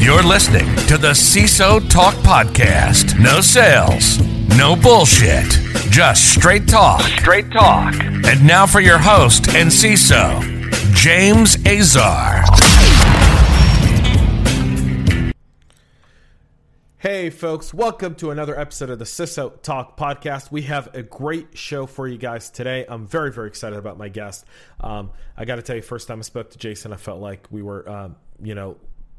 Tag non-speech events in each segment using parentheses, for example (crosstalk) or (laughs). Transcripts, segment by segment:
you're listening to the CISO Talk Podcast. No sales, no bullshit, just straight talk. Straight talk. And now for your host and CISO, James Azar. Hey, folks, welcome to another episode of the CISO Talk podcast. We have a great show for you guys today. I'm very, very excited about my guest. Um, I got to tell you, first time I spoke to Jason, I felt like we were, um, you know,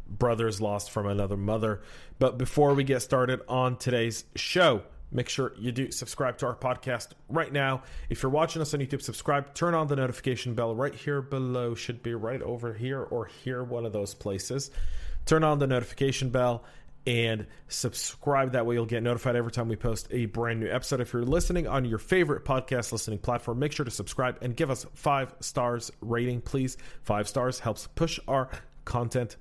brothers lost from another mother. But before we get started on today's show, make sure you do subscribe to our podcast right now. If you're watching us on YouTube, subscribe, turn on the notification bell right here below, should be right over here or here, one of those places. Turn on the notification bell and subscribe. That way, you'll get notified every time we post a brand new episode. If you're listening on your favorite podcast listening platform, make sure to subscribe and give us five stars rating, please. Five stars helps push our content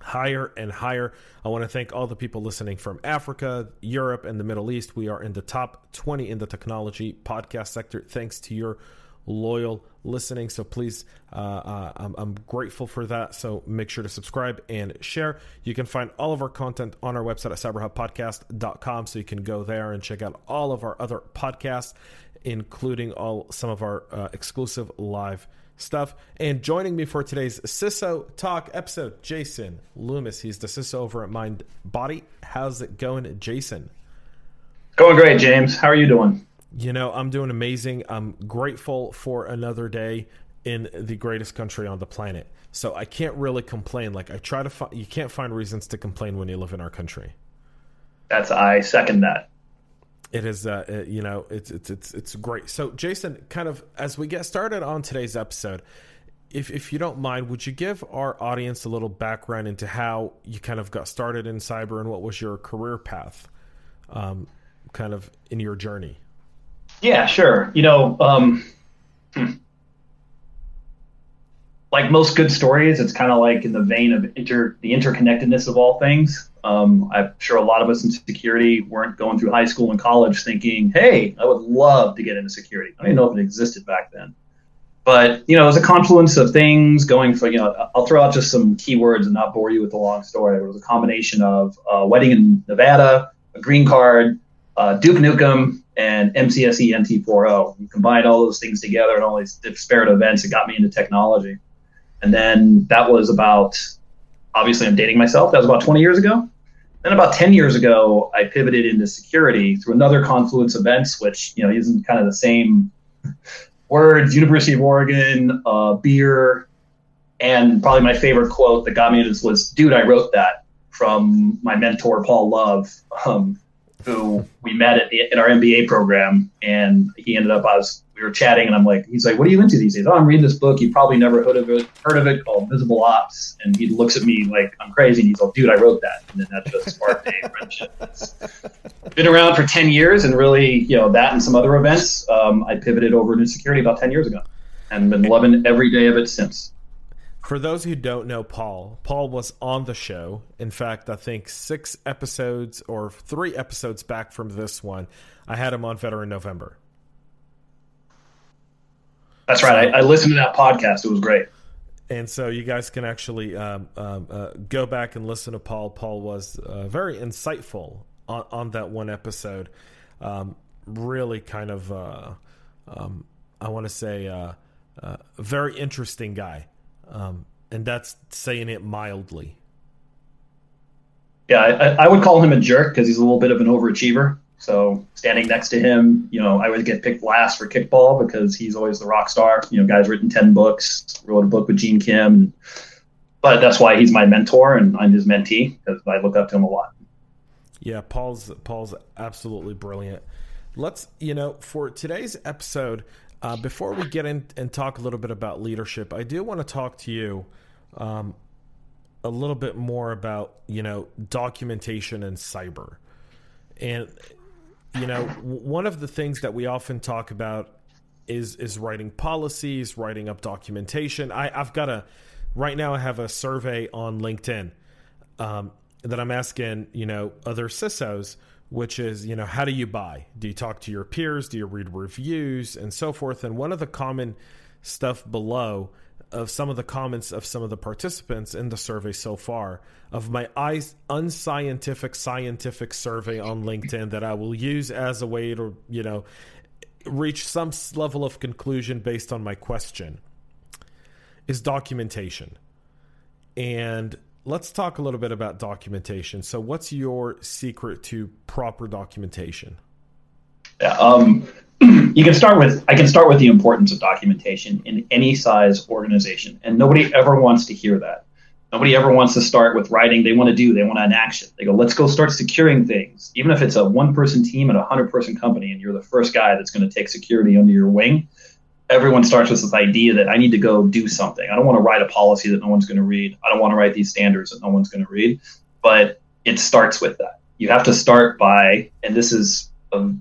higher and higher. I want to thank all the people listening from Africa, Europe, and the Middle East. We are in the top 20 in the technology podcast sector thanks to your loyal listening. So please, uh, uh, I'm, I'm, grateful for that. So make sure to subscribe and share. You can find all of our content on our website at cyberhubpodcast.com. So you can go there and check out all of our other podcasts, including all some of our uh, exclusive live stuff. And joining me for today's CISO Talk episode, Jason Loomis. He's the CISO over at Mind Body. How's it going, Jason? Going great, James. How are you doing? You know, I'm doing amazing. I'm grateful for another day in the greatest country on the planet. So I can't really complain. Like I try to find, you can't find reasons to complain when you live in our country. That's I second that. It is, uh, it, you know, it's it's it's it's great. So Jason, kind of as we get started on today's episode, if if you don't mind, would you give our audience a little background into how you kind of got started in cyber and what was your career path, um, kind of in your journey? Yeah, sure. You know, um, like most good stories, it's kind of like in the vein of inter the interconnectedness of all things. Um, I'm sure a lot of us in security weren't going through high school and college thinking, "Hey, I would love to get into security." I even know if it existed back then. But you know, it was a confluence of things going for you know. I'll throw out just some keywords and not bore you with the long story. It was a combination of a wedding in Nevada, a green card, uh, Duke Nukem, and MCSE NT40. You combine all those things together and all these disparate events, it got me into technology. And then that was about, obviously, I'm dating myself. That was about 20 years ago. Then about 10 years ago, I pivoted into security through another confluence events, which you know isn't kind of the same (laughs) words. University of Oregon, uh, beer, and probably my favorite quote that got me this was, "Dude, I wrote that." From my mentor Paul Love, (laughs) um, who we met at the, in our MBA program, and he ended up. I was we were chatting, and I'm like, he's like, "What are you into these days?" Oh, I'm reading this book. You probably never heard of it, heard of it called Visible Ops, and he looks at me like I'm crazy, and he's like, "Dude, I wrote that," and then that just sparked a friendship. It's been around for ten years, and really, you know, that and some other events. Um, I pivoted over to security about ten years ago, and been loving every day of it since. For those who don't know Paul, Paul was on the show. In fact, I think six episodes or three episodes back from this one, I had him on Veteran November. That's right. I, I listened to that podcast. It was great. And so you guys can actually um, um, uh, go back and listen to Paul. Paul was uh, very insightful on, on, that one episode. Um, really kind of, uh, um, I want to say, uh, uh, a very interesting guy. Um, and that's saying it mildly. Yeah, I, I would call him a jerk because he's a little bit of an overachiever. So standing next to him, you know, I always get picked last for kickball because he's always the rock star. You know, guy's written ten books, wrote a book with Gene Kim, but that's why he's my mentor and I'm his mentee because I look up to him a lot. Yeah, Paul's Paul's absolutely brilliant. Let's you know for today's episode. Uh, before we get in and talk a little bit about leadership, I do want to talk to you um, a little bit more about you know documentation and cyber, and you know, one of the things that we often talk about is is writing policies, writing up documentation. I, I've got a right now. I have a survey on LinkedIn um, that I'm asking, you know, other CISOs, which is, you know, how do you buy? Do you talk to your peers? Do you read reviews and so forth? And one of the common stuff below of some of the comments of some of the participants in the survey so far of my unscientific scientific survey on LinkedIn that I will use as a way to, you know, reach some level of conclusion based on my question is documentation. And let's talk a little bit about documentation. So, what's your secret to proper documentation? Um, you can start with I can start with the importance of documentation in any size organization, and nobody ever wants to hear that. Nobody ever wants to start with writing. They want to do. They want an action. They go, let's go start securing things. Even if it's a one-person team at a hundred-person company, and you're the first guy that's going to take security under your wing, everyone starts with this idea that I need to go do something. I don't want to write a policy that no one's going to read. I don't want to write these standards that no one's going to read. But it starts with that. You have to start by, and this is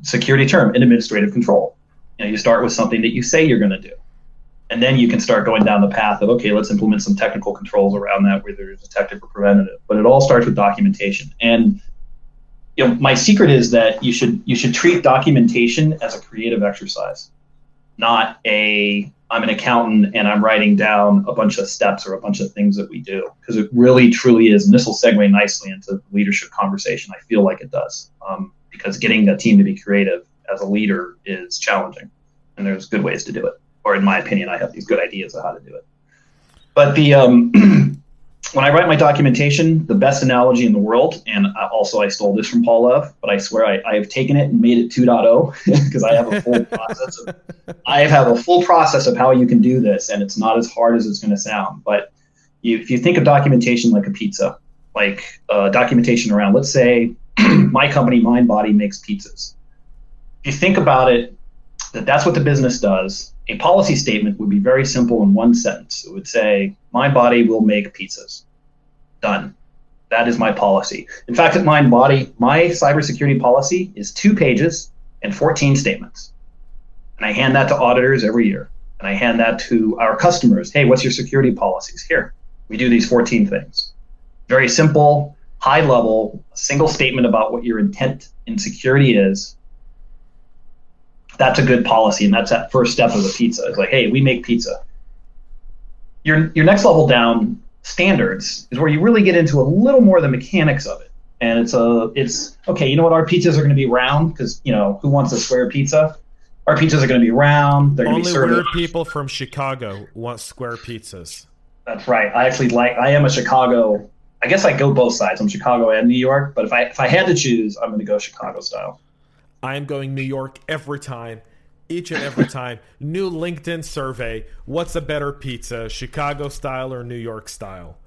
security term, an administrative control. You know, you start with something that you say you're going to do. And then you can start going down the path of, okay, let's implement some technical controls around that, whether it's detective or preventative. But it all starts with documentation. And you know, my secret is that you should you should treat documentation as a creative exercise, not a I'm an accountant and I'm writing down a bunch of steps or a bunch of things that we do because it really truly is. And this will segue nicely into the leadership conversation. I feel like it does um, because getting a team to be creative as a leader is challenging, and there's good ways to do it. Or in my opinion, I have these good ideas of how to do it. But the um, (clears throat) when I write my documentation, the best analogy in the world, and also I stole this from Paul Love, but I swear I, I have taken it and made it 2.0 because (laughs) I have a full (laughs) process. Of, I have a full process of how you can do this, and it's not as hard as it's going to sound. But you, if you think of documentation like a pizza, like uh, documentation around, let's say (clears throat) my company, MindBody, makes pizzas if you think about it, that that's what the business does. A policy statement would be very simple in one sentence. It would say, "MindBody will make pizzas." Done. That is my policy. In fact, at MindBody, my cybersecurity policy is two pages and 14 statements. And I hand that to auditors every year. And I hand that to our customers. Hey, what's your security policies? Here, we do these 14 things. Very simple, high level, single statement about what your intent in security is that's a good policy, and that's that first step of the pizza. It's like, hey, we make pizza. Your your next level down standards is where you really get into a little more of the mechanics of it. And it's a it's okay. You know what? Our pizzas are going to be round because you know who wants a square pizza. Our pizzas are going to be round. They're Only going to be served. weird people from Chicago want square pizzas. That's right. I actually like. I am a Chicago. I guess I go both sides. I'm Chicago and New York, but if I if I had to choose, I'm going to go Chicago style. I am going New York every time, each and every time. (laughs) New LinkedIn survey What's a better pizza, Chicago style or New York style?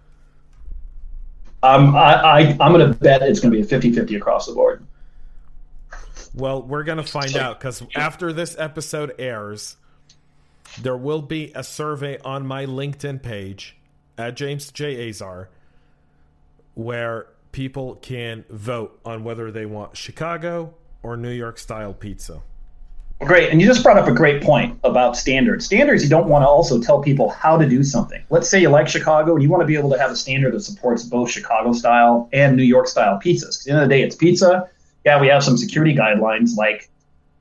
Um, I, I, I'm going to bet it's going to be a 50 50 across the board. Well, we're going to find out because after this episode airs, there will be a survey on my LinkedIn page at James J. Azar where people can vote on whether they want Chicago or New York style pizza? Great. And you just brought up a great point about standards. Standards, you don't want to also tell people how to do something. Let's say you like Chicago and you want to be able to have a standard that supports both Chicago style and New York style pizzas. At the end of the day, it's pizza. Yeah, we have some security guidelines like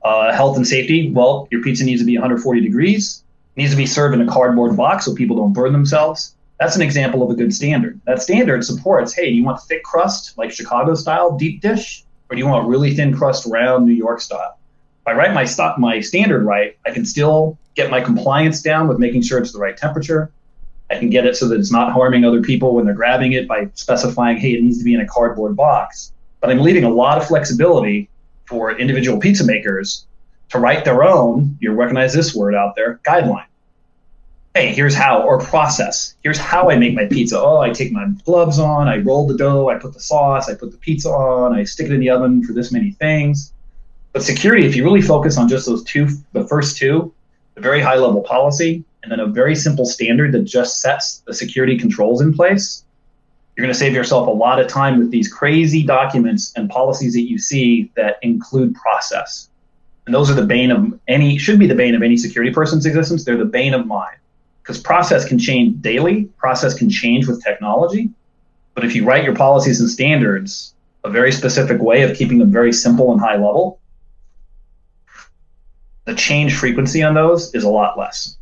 uh, health and safety. Well, your pizza needs to be 140 degrees. needs to be served in a cardboard box so people don't burn themselves. That's an example of a good standard. That standard supports, hey, do you want thick crust like Chicago style deep dish, or do you want really thin crust round New York style? If I write my my standard right, I can still get my compliance down with making sure it's the right temperature. I can get it so that it's not harming other people when they're grabbing it by specifying, hey, it needs to be in a cardboard box. But I'm leaving a lot of flexibility for individual pizza makers to write their own, you recognize this word out there, guideline. Hey, here's how, or process. Here's how I make my pizza. Oh, I take my gloves on, I roll the dough, I put the sauce, I put the pizza on, I stick it in the oven for this many things. But security, if you really focus on just those two, the first two, the very high level policy, and then a very simple standard that just sets the security controls in place, you're going to save yourself a lot of time with these crazy documents and policies that you see that include process. And those are the bane of any, should be the bane of any security person's existence. They're the bane of mine. Because process can change daily, process can change with technology. But if you write your policies and standards a very specific way of keeping them very simple and high level, the change frequency on those is a lot less.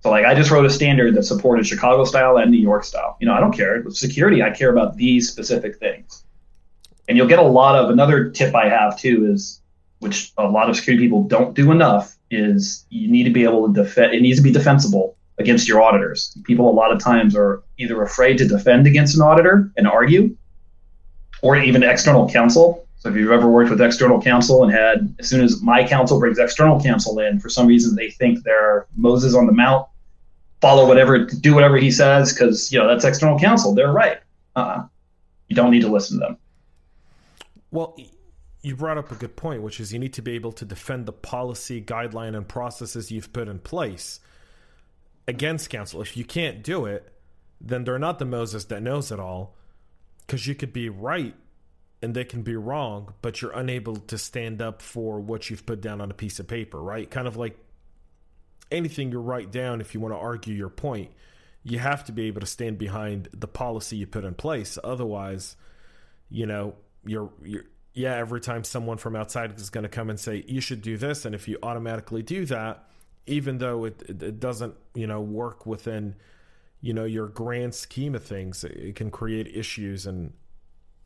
So like I just wrote a standard that supported Chicago style and New York style. You know, I don't care. With security, I care about these specific things. And you'll get a lot of another tip I have too is which a lot of security people don't do enough is you need to be able to defend it needs to be defensible against your auditors. People a lot of times are either afraid to defend against an auditor and argue or even external counsel. So if you've ever worked with external counsel and had, as soon as my counsel brings external counsel in, for some reason they think they're Moses on the Mount, follow whatever, do whatever he says because you know that's external counsel. They're right. Uh-uh. You don't need to listen to them. Well, you brought up a good point, which is you need to be able to defend the policy, guideline, and processes you've put in place against counsel. If you can't do it, then they're not the Moses that knows it all, because you could be right and they can be wrong, but you're unable to stand up for what you've put down on a piece of paper, right? Kind of like anything you write down if you want to argue your point, you have to be able to stand behind the policy you put in place. Otherwise, you know, you're you're yeah, every time someone from outside is going to come and say you should do this and if you automatically do that, even though it it doesn't, you know, work within you know your grand scheme of things, it can create issues and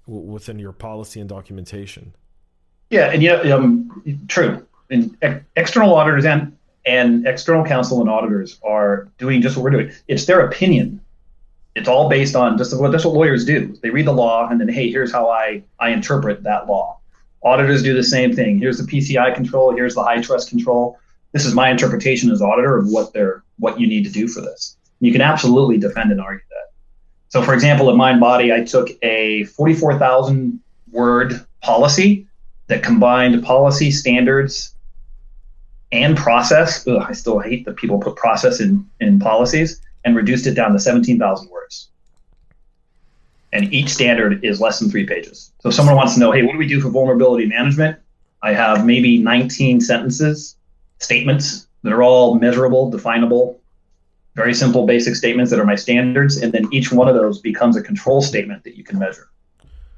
within your policy and documentation. Yeah, and yeah, um, true. And external auditors and and external counsel and auditors are doing just what we're doing. It's their opinion. It's all based on just what that's what lawyers do. They read the law and then, hey, here's how I I interpret that law. Auditors do the same thing. Here's the PCI control. Here's the HITRUST control. This is my interpretation as auditor of what they're what you need to do for this. You can absolutely defend and argue that. So, for example, at MindBody, I took a 44,000 word policy that combined policy standards and process. Ugh, I still hate that people put process in, in policies and reduced it down to 17,000 words. And each standard is less than three pages. So if someone wants to know, hey, what do we do for vulnerability management? I have maybe 19 sentences, statements that are all measurable, definable, very simple basic statements that are my standards, and then each one of those becomes a control statement that you can measure.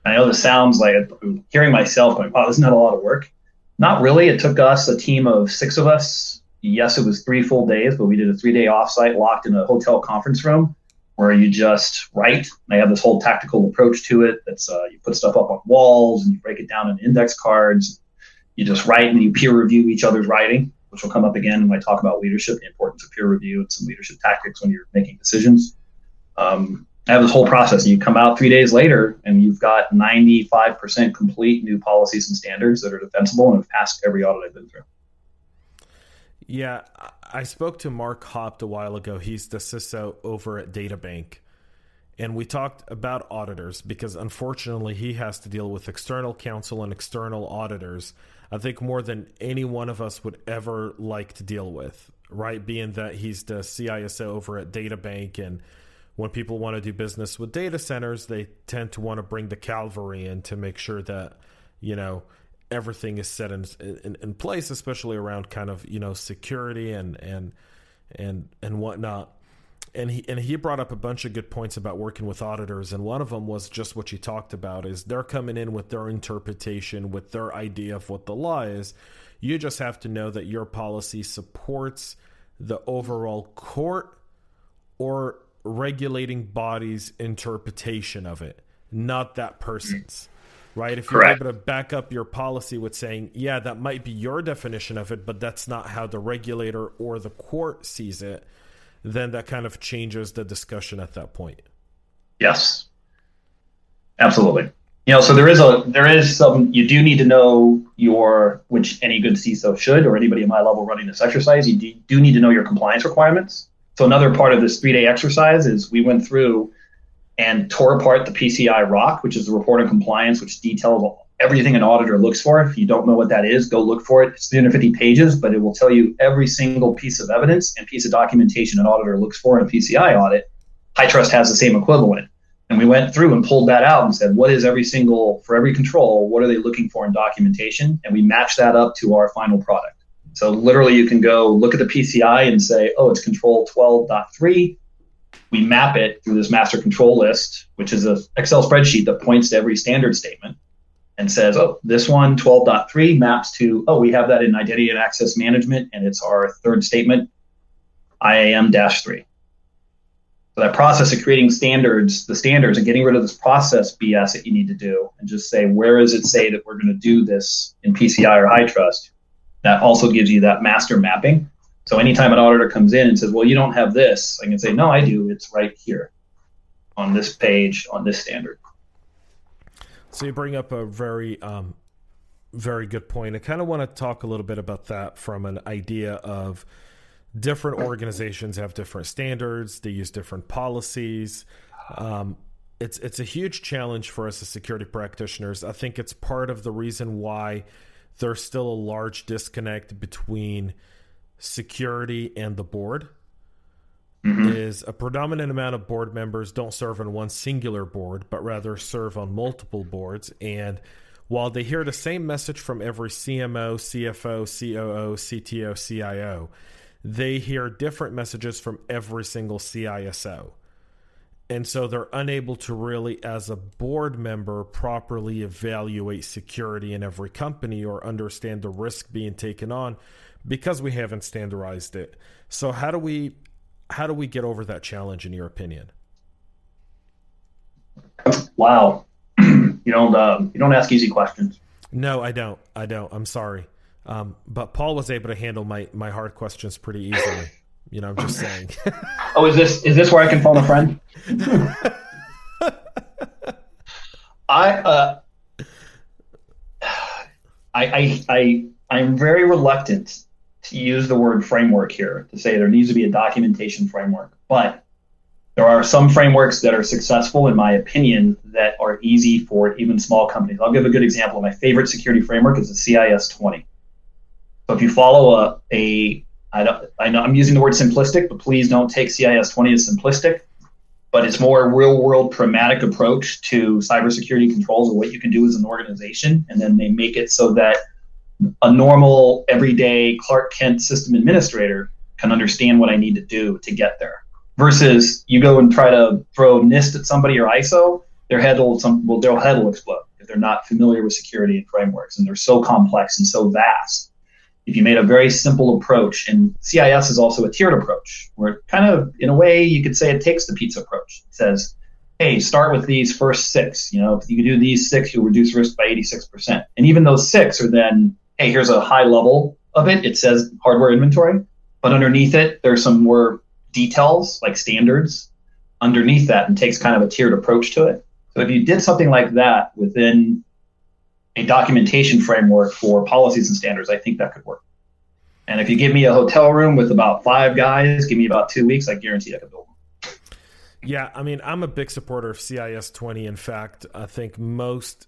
I know this sounds like I'm hearing myself going, wow, this isn't a lot of work? Not really. It took us a team of six of us. Yes, it was three full days, but we did a three day offsite locked in a hotel conference room where you just write. I have this whole tactical approach to it. That's uh, you put stuff up on walls and you break it down in index cards. You just write and you peer review each other's writing which will come up again when I talk about leadership, the importance of peer review and some leadership tactics when you're making decisions. Um, I have this whole process, and you come out three days later, and you've got 95% complete new policies and standards that are defensible and have passed every audit I've been through. Yeah, I spoke to Mark Houpt a while ago. He's the CISO over at DataBank. And we talked about auditors because unfortunately he has to deal with external counsel and external auditors I think more than any one of us would ever like to deal with, right? Being that he's the CISO over at DataBank, and when people want to do business with data centers, they tend to want to bring the cavalry in to make sure that you know everything is set in, in, in place, especially around kind of you know security and and and and whatnot and he and he brought up a bunch of good points about working with auditors and one of them was just what you talked about is they're coming in with their interpretation with their idea of what the law is you just have to know that your policy supports the overall court or regulating body's interpretation of it, not that person's. Right? If you're able to back up your policy with saying, yeah, that might be your definition of it, but that's not how the regulator or the court sees it, then that kind of changes the discussion at that point. Yes, absolutely. You know, so there is a there is some you do need to know your which any good CISO should or anybody at my level running this exercise. You do, need to know your compliance requirements. So another part of this three day exercise is we went through and tore apart the PCI ROC, which is the report on compliance, which details everything an auditor looks for. If you don't know what that is, go look for it. It's 350 pages, but it will tell you every single piece of evidence and piece of documentation an auditor looks for in a PCI audit. HITRUST has the same equivalent. And we went through and pulled that out and said, what is every single, for every control, what are they looking for in documentation? And we matched that up to our final product. So literally, you can go look at the PCI and say, oh, it's control 12.3. We map it through this master control list, which is an Excel spreadsheet that points to every standard statement and says, oh, this one, 12.3, maps to, oh, we have that in identity and access management, and it's our third statement, IAM 3. So that process of creating standards, the standards, and getting rid of this process BS that you need to do, and just say where does it say that we're going to do this in PCI or HITRUST? That also gives you that master mapping. So anytime an auditor comes in and says, "Well, you don't have this," I can say, "No, I do. It's right here on this page on this standard." So you bring up a very, um, very good point. I kind of want to talk a little bit about that from an idea of different organizations have different standards. They use different policies. Um, it's it's a huge challenge for us as security practitioners. I think it's part of the reason why there's still a large disconnect between security and the board. Mhm. Is a predominant amount of board members don't serve on one singular board, but rather serve on multiple boards. And while they hear the same message from every CMO, CFO, COO, CTO, CIO, they hear different messages from every single CISO. And so they're unable to really, as a board member, properly evaluate security in every company or understand the risk being taken on because we haven't standardized it. So how do we how do we get over that challenge in your opinion? Wow, (clears throat) you don't um, you don't ask easy questions. No, I don't. I don't. I'm sorry. Um, but Paul was able to handle my my hard questions pretty easily. You know, I'm just saying. (laughs) Oh, is this is this where I can phone a friend? (laughs) I uh, I I I I'm very reluctant use the word framework here to say there needs to be a documentation framework, but there are some frameworks that are successful, in my opinion, that are easy for even small companies. I'll give a good example. My favorite security framework is the CIS 20. So if you follow a, a I, don't, I know I'm using the word simplistic, but please don't take CIS 20 as simplistic. But it's more a real world pragmatic approach to cybersecurity controls of what you can do as an organization. And then they make it so that a normal, everyday Clark Kent system administrator can understand what I need to do to get there. Versus you go and try to throw NIST at somebody or ISO, their head will some well, their head will explode if they're not familiar with security and frameworks, and they're so complex and so vast if you made a very simple approach, and CIS is also a tiered approach, where kind of, in a way, you could say it takes the pizza approach. It says, hey, start with these first six. You know, if you do these six, you'll reduce risk by 86%. And even those six are then, hey, here's a high level of it. It says hardware inventory, but underneath it, there's some more details like standards underneath that and takes kind of a tiered approach to it. So if you did something like that within a documentation framework for policies and standards, I think that could work. And if you give me a hotel room with about five guys, give me about two weeks, I guarantee I could build one. Yeah, I mean, I'm a big supporter of CIS 20. In fact, I think most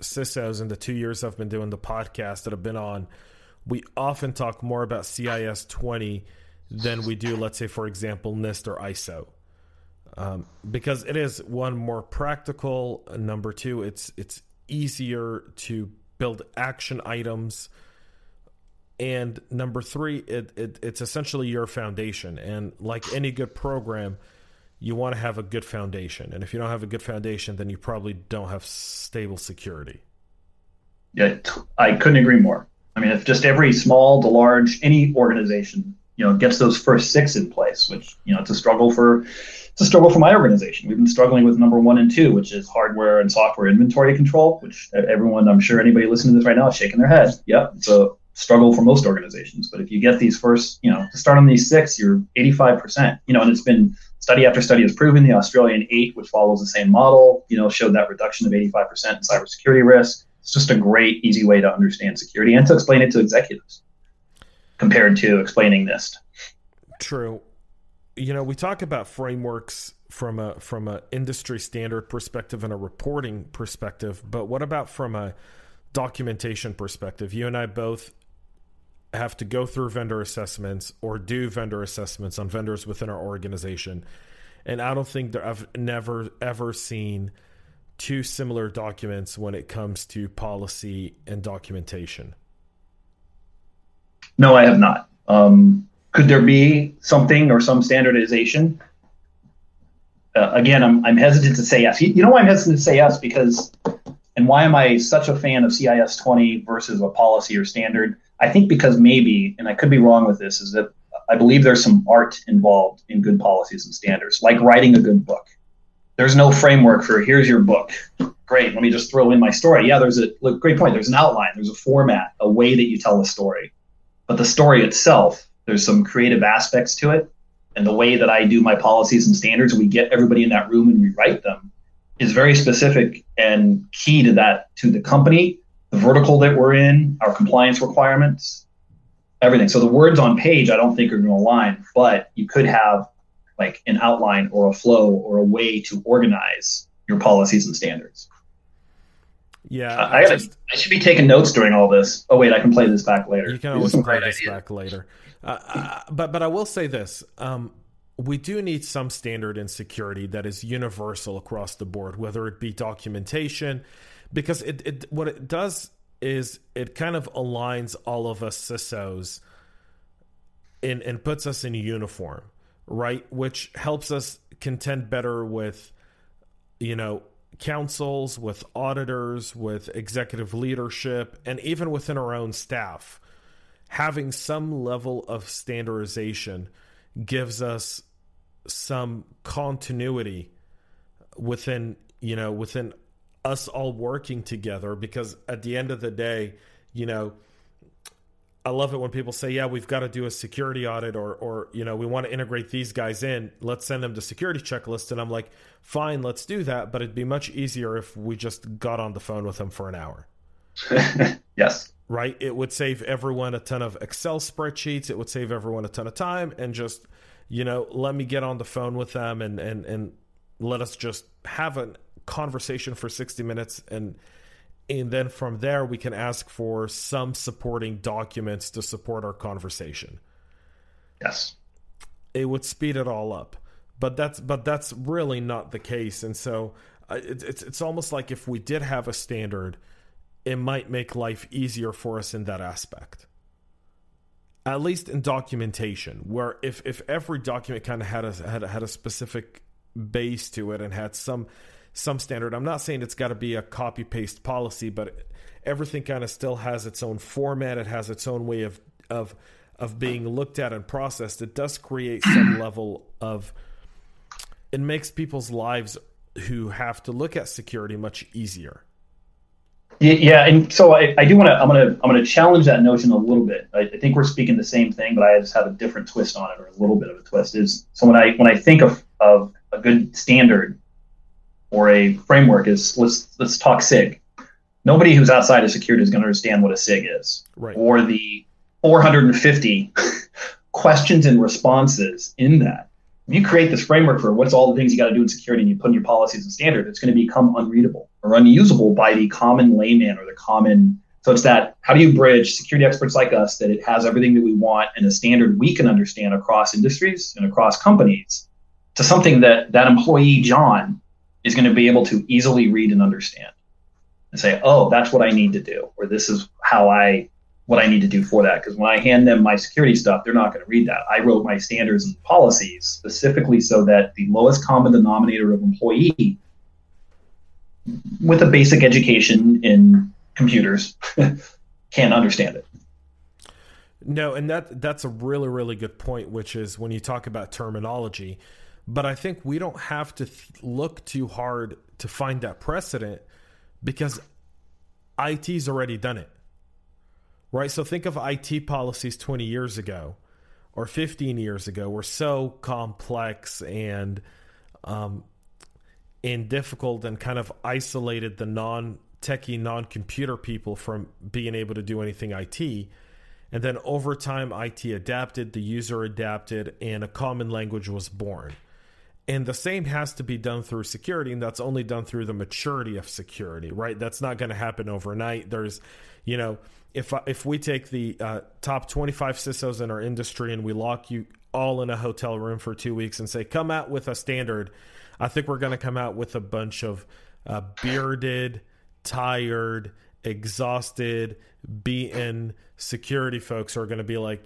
CISOs in the two years I've been doing the podcast that I've been on, we often talk more about CIS 20 than we do, let's say, for example, NIST or ISO. Um, because it is one more practical. Number two, it's it's easier to build action items and number three it, it, it's essentially your foundation and like any good program you want to have a good foundation and if you don't have a good foundation then you probably don't have stable security Yeah, I couldn't agree more. I mean, if just every small to large, any organization you know gets those first six in place, which you know it's a struggle for it's a struggle for my organization. We've been struggling with number one and two, which is hardware and software inventory control, which everyone, I'm sure anybody listening to this right now is shaking their head. Yep, it's a struggle for most organizations. But if you get these first, you know, to start on these six, you're 85%. You know, and it's been study after study has proven the Australian eight, which follows the same model, you know, showed that reduction of 85% in cybersecurity risk. It's just a great, easy way to understand security and to explain it to executives compared to explaining NIST. True. You know, we talk about frameworks from a from a industry standard perspective and a reporting perspective, but what about from a documentation perspective? You and I both have to go through vendor assessments or do vendor assessments on vendors within our organization. And I don't think I've never ever seen two similar documents when it comes to policy and documentation. No, I have not. Um, could there be something or some standardization? Uh, again, I'm, I'm hesitant to say yes. You know why I'm hesitant to say yes? Because, and why am I such a fan of CIS 20 versus a policy or standard? I think because maybe, and I could be wrong with this, is that I believe there's some art involved in good policies and standards, like writing a good book. There's no framework for here's your book. Great, let me just throw in my story. Yeah, there's a look, great point. There's an outline, there's a format, a way that you tell a story. But the story itself, there's some creative aspects to it. And the way that I do my policies and standards, we get everybody in that room and we write them, is very specific and key to that, to the company the vertical that we're in, our compliance requirements, everything. So the words on page, I don't think are going to align, but you could have like an outline or a flow or a way to organize your policies and standards. Yeah, uh, I, just, I, should be taking notes during all this. Oh wait, I can play this back later. You can always play this idea. back later. Uh, uh, but but I will say this: um, we do need some standard in security that is universal across the board, whether it be documentation, because it, it what it does is it kind of aligns all of us CISOs in and puts us in uniform, right? Which helps us contend better with, you know, councils, with auditors, with executive leadership, and even within our own staff. Having some level of standardization gives us some continuity within you know within us all working together because at the end of the day, you know, I love it when people say, "Yeah, we've got to do a security audit, or, or you know, we want to integrate these guys in. Let's send them the security checklist." And I'm like, "Fine, let's do that." But it'd be much easier if we just got on the phone with them for an hour. (laughs) yes. Right. It would save everyone a ton of Excel spreadsheets. It would save everyone a ton of time, and just, you know, let me get on the phone with them and and and let us just have an conversation for 60 minutes and and then from there we can ask for some supporting documents to support our conversation. Yes. It would speed it all up. But that's but that's really not the case. And so uh, it, it's it's almost like if we did have a standard it might make life easier for us in that aspect. At least in documentation where if if every document kind of had a had, had a specific base to it and had some some standard. I'm not saying it's got to be a copy paste policy, but everything kind of still has its own format. It has its own way of of of being looked at and processed. It does create some (clears throat) level of it makes people's lives who have to look at security much easier. Yeah, and so I, I do want to. I'm gonna I'm gonna challenge that notion a little bit. I, I, think we're speaking the same thing, but I just have a different twist on it, or a little bit of a twist. Is so when I when I think of of a good standard or a framework is let's let's talk SIG. Nobody who's outside of security is going to understand what a SIG is, right. or the 450 (laughs) questions and responses in that. If you create this framework for what's all the things you got to do in security, and you put in your policies and standards, it's going to become unreadable or unusable by the common layman or the common. So it's that how do you bridge security experts like us that it has everything that we want and a standard we can understand across industries and across companies to something that that employee John is going to be able to easily read and understand and say, oh, that's what I need to do, or this is how I what I need to do for that. Because when I hand them my security stuff, they're not going to read that. I wrote my standards and policies specifically so that the lowest common denominator of employee with a basic education in computers (laughs) can understand it. No, and that that's a really really good point, which is when you talk about terminology. But I think we don't have to th- look too hard to find that precedent because IT's already done it. Right? So think of IT policies 20 years ago or 15 years ago were so complex and um, and difficult and kind of isolated the non techie, non computer people from being able to do anything IT. And then over time, IT adapted, the user adapted, and a common language was born. And the same has to be done through security, and that's only done through the maturity of security, right? That's not going to happen overnight. There's, you know, if if we take the uh, top 25 CISOs in our industry and we lock you all in a hotel room for two weeks and say, come out with a standard, I think we're going to come out with a bunch of uh, bearded, tired, exhausted, beaten security folks who are going to be like,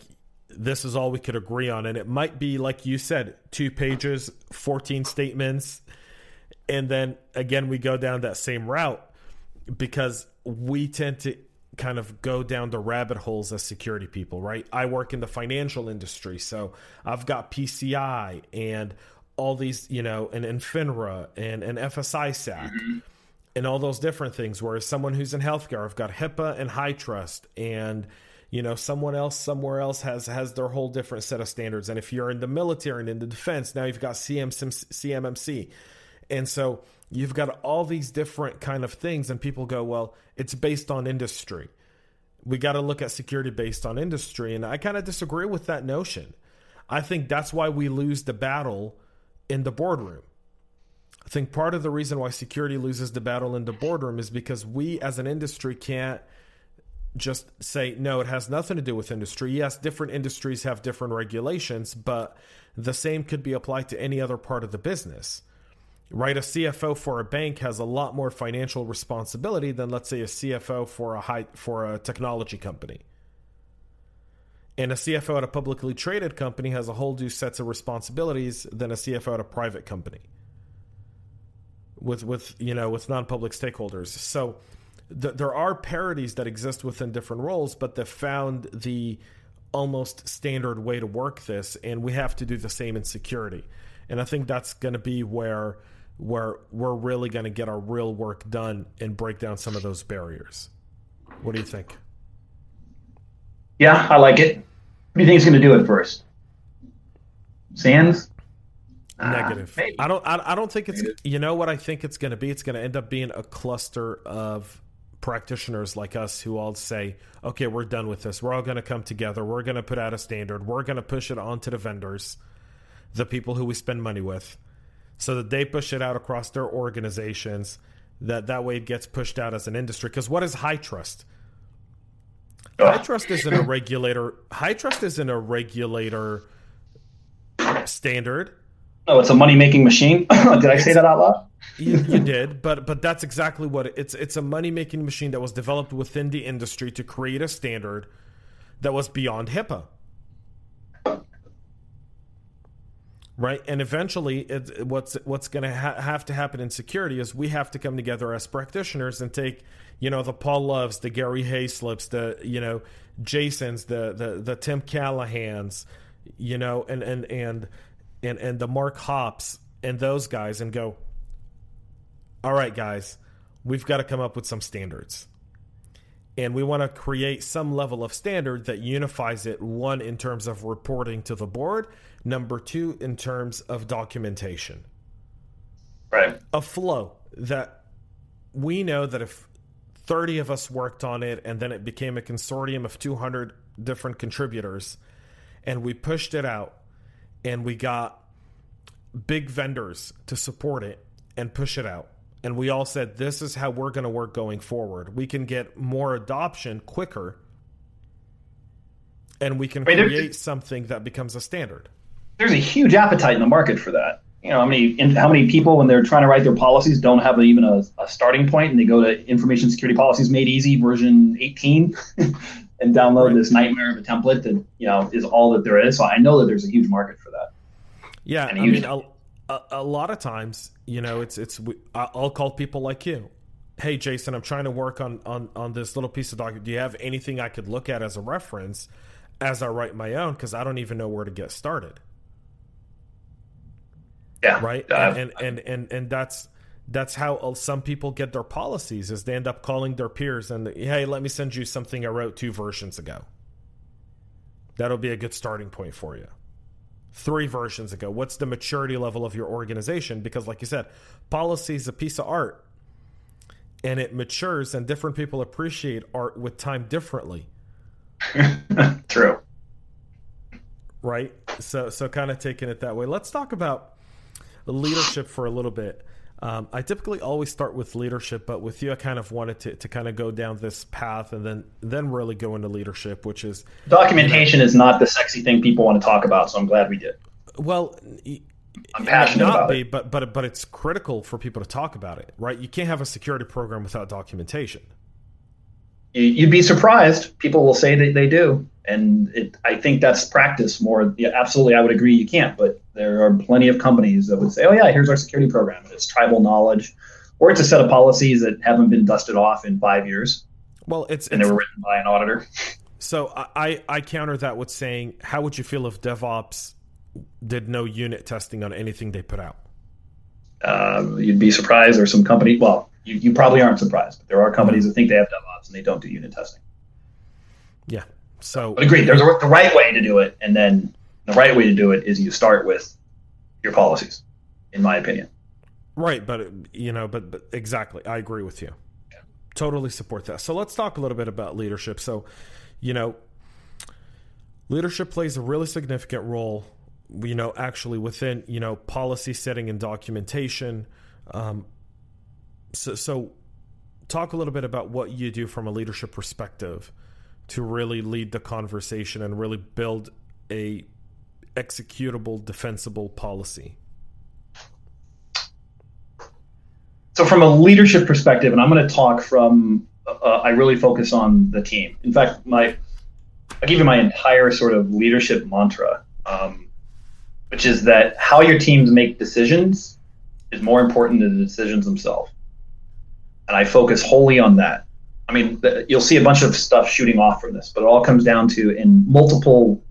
this is all we could agree on. And it might be, like you said, two pages, 14 statements. And then again, we go down that same route because we tend to kind of go down the rabbit holes as security people, right? I work in the financial industry, so I've got PCI and all these, you know, and, and FINRA and, and FS-ISAC mm-hmm. and all those different things. Whereas someone who's in healthcare, I've got HIPAA and HITRUST and you know someone else somewhere else has has their whole different set of standards. And if you're in the military and in the defense now you've got CM, cmmc and so you've got all these different kind of things and people go well it's based on industry. We got to look at security based on industry. And i kind of disagree with that notion. I think that's why we lose the battle in the boardroom. I think part of the reason why security loses the battle in the boardroom is because we as an industry can't just say no it has nothing to do with industry. Yes different industries have different regulations but the same could be applied to any other part of the business right? A cfo for a bank has a lot more financial responsibility than let's say a cfo for a high for a technology company. And a cfo at a publicly traded company has a whole new sets of responsibilities than a cfo at a private company with with you know with non-public stakeholders. So th- there are parodies that exist within different roles, but they found the almost standard way to work this, and we have to do the same in security. And I think that's going to be where where we're really going to get our real work done and break down some of those barriers. What do you think? Yeah, I like it. What do you think is going to do it first? SANS? Negative. Uh, I don't. I, I don't think it's. Negative. You know what I think it's going to be? It's going to end up being a cluster of practitioners like us who all say, okay, we're done with this. We're all going to come together. We're going to put out a standard. We're going to push it onto the vendors, the people who we spend money with, so that they push it out across their organizations. That that way it gets pushed out as an industry. Because what is HITRUST? High trust isn't a regulator. HITRUST isn't a regulator standard. Oh, it's a money making machine. (coughs) Did I say that out loud? you, you, did, but but that's exactly what it, it's. It's a money making machine that was developed within the industry to create a standard that was beyond HIPAA. Right, and eventually, it, what's what's going to ha- have to happen in security is we have to come together as practitioners and take, you know, the Paul Loves, the Gary Hayslips, the you know, Jasons, the the the Tim Callahans, you know, and and and and and the Mark Houpts and those guys, and go, all right, guys, we've got to come up with some standards. And we want to create some level of standard that unifies it, one, in terms of reporting to the board, number two, in terms of documentation. Right. A flow that we know that if 30 of us worked on it and then it became a consortium of 200 different contributors and we pushed it out and we got big vendors to support it and push it out and we all said this is how we're going to work going forward. We can get more adoption quicker and we can create something that becomes a standard. There's a huge appetite in the market for that. You know, how many how many people when they're trying to write their policies don't have even a, a starting point and they go to information security policies made easy version 18 (laughs) and download right. this nightmare of a template that you know is all that there is. So I know that there's a huge market for that. Yeah, I mean, a, a, lot of times you know, it's it's. I'll call people like you. Hey, Jason, I'm trying to work on on on this little piece of document. Do you have anything I could look at as a reference? as I write my own because I don't even know where to get started. Yeah. Right. Uh, and, and, and and and that's that's how uh, some people get their policies is they end up calling their peers and hey, let me send you something I wrote two versions ago. That'll be a good starting point for you. Three versions ago. What's the maturity level of your organization? Because, like you said, policy is a piece of art and it matures, and different people appreciate art with time differently. (laughs) True. Right? So, so kind of taking it that way. Let's talk about leadership for a little bit. Um, I typically always start with leadership, but with you, I kind of wanted to, to kind of go down this path and then then really go into leadership, which is documentation you know, is not the sexy thing people want to talk about. So I'm glad we did. Well, I'm passionate not about be, it. but but but it's critical for people to talk about it, right? You can't have a security program without documentation. You'd be surprised. People will say that they do, and it, I think that's practice more. Yeah, absolutely, I would agree you can't, but there are plenty of companies that would say, "Oh yeah, here's our security program. It's tribal knowledge, or it's a set of policies that haven't been dusted off in five years." Well, it's and it's, they were written by an auditor. So I I counter that with saying, how would you feel if DevOps did no unit testing on anything they put out? Uh, you'd be surprised. There's some company. Well, you, you probably aren't surprised, but there are companies that think they have DevOps and they don't do unit testing. Yeah. So, but agreed. There's a, the right way to do it, and then the right way to do it is you start with your policies, in my opinion. Right, but you know, but, but exactly, I agree with you. Yeah. Totally support that. So let's talk a little bit about leadership. So, you know, leadership plays a really significant role. You know, actually within you know policy setting and documentation. Um, so, so talk a little bit about what you do from a leadership perspective to really lead the conversation and really build a executable defensible policy? So from a leadership perspective and i'm going to talk from uh, i really focus on the team. In fact my i give you my entire sort of leadership mantra um, which is that how your teams make decisions is more important than the decisions themselves. And I focus wholly on that. I mean, you'll see a bunch of stuff shooting off from this, but it all comes down to in multiple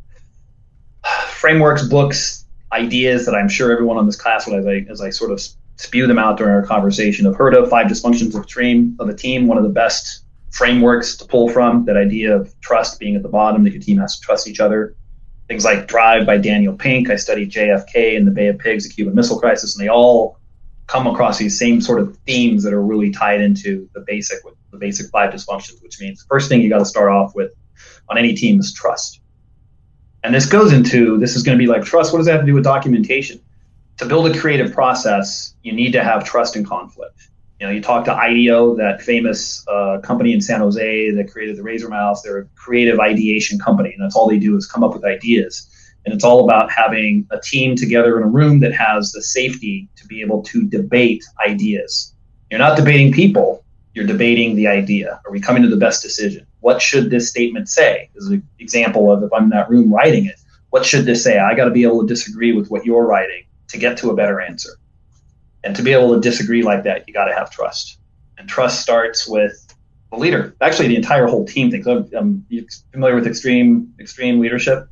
frameworks, books, ideas that I'm sure everyone on this class will, as I, as I sort of spew them out during our conversation, have heard of five dysfunctions of a team. Of a team, one of the best frameworks to pull from. That idea of trust being at the bottom, that your team has to trust each other. Things like Drive by Daniel Pink. I studied JFK and the Bay of Pigs, the Cuban Missile Crisis, and they all come across these same sort of themes that are really tied into the basic the basic five dysfunctions, which means the first thing you got to start off with on any team is trust. And this goes into this is going to be like trust. What does that have to do with documentation? To build a creative process, you need to have trust and conflict. You know, you talk to IDEO, that famous uh, company in San Jose that created the Razor Mouse. They're a creative ideation company, and that's all they do is come up with ideas. And it's all about having a team together in a room that has the safety to be able to debate ideas. You're not debating people, you're debating the idea. Are we coming to the best decision? What should this statement say? As an example of if I'm in that room writing it, what should this say? I got to be able to disagree with what you're writing to get to a better answer. And to be able to disagree like that, you got to have trust. And trust starts with the leader. Actually, the entire whole team thinks. I'm, I'm familiar with extreme extreme leadership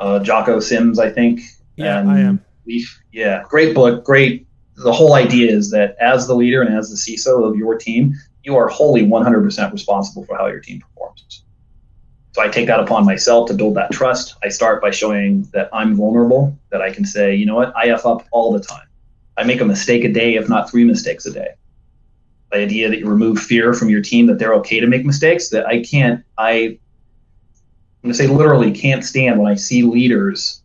uh, Jocko Sims, I think. Yeah, I am. Leif. Yeah, great book. Great. The whole idea is that as the leader and as the CISO of your team, you are wholly 100% responsible for how your team performs. So I take that upon myself to build that trust. I start by showing that I'm vulnerable, that I can say, you know what, I F up all the time. I make a mistake a day, if not three mistakes a day. The idea that you remove fear from your team, that they're okay to make mistakes, that I can't, I I'm going to say literally can't stand when I see leaders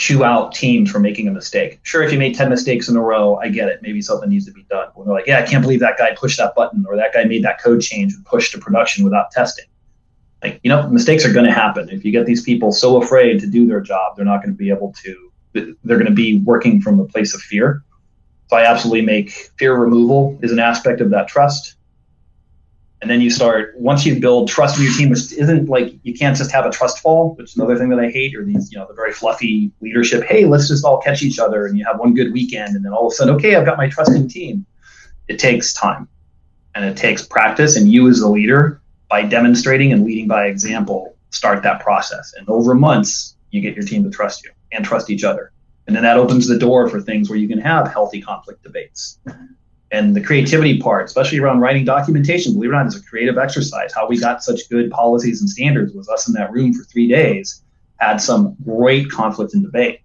chew out teams for making a mistake. Sure, if you made 10 mistakes in a row, I get it. Maybe something needs to be done. When they're like, yeah, I can't believe that guy pushed that button or that guy made that code change and pushed to production without testing. Like, you know, mistakes are going to happen. If you get these people so afraid to do their job, they're not going to be able to, they're going to be working from a place of fear. So I absolutely make fear removal is an aspect of that trust and then you start once you build trust in your team which isn't like you can't just have a trust fall which is another thing that i hate or these you know the very fluffy leadership hey let's just all catch each other and you have one good weekend and then all of a sudden okay i've got my trusting team it takes time and it takes practice and you as a leader by demonstrating and leading by example start that process. And over months, you get your team to trust you and trust each other. And then that opens the door for things where you can have healthy conflict debates. And the creativity part, especially around writing documentation, believe it or not, is a creative exercise. How we got such good policies and standards was us in that room for three days, had some great conflict and debate.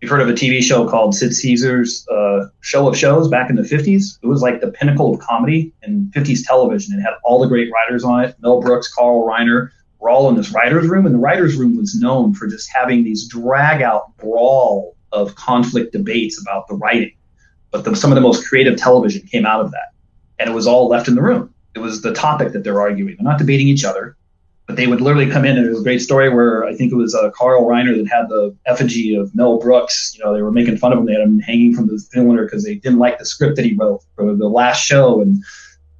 You've heard of a TV show called Sid Caesar's uh, Show of Shows back in the 50s. It was like the pinnacle of comedy in 50s television. It had all the great writers on it Mel Brooks, Carl Reiner, were all in this writer's room. And the writer's room was known for just having these drag out brawl of conflict debates about the writing. But the, some of the most creative television came out of that. And it was all left in the room. It was the topic that they're arguing. They're not debating each other, but they would literally come in. And there was a great story where I think it was uh, Carl Reiner that had the effigy of Mel Brooks. You know, they were making fun of him. They had him hanging from the cylinder because they didn't like the script that he wrote for the last show. And,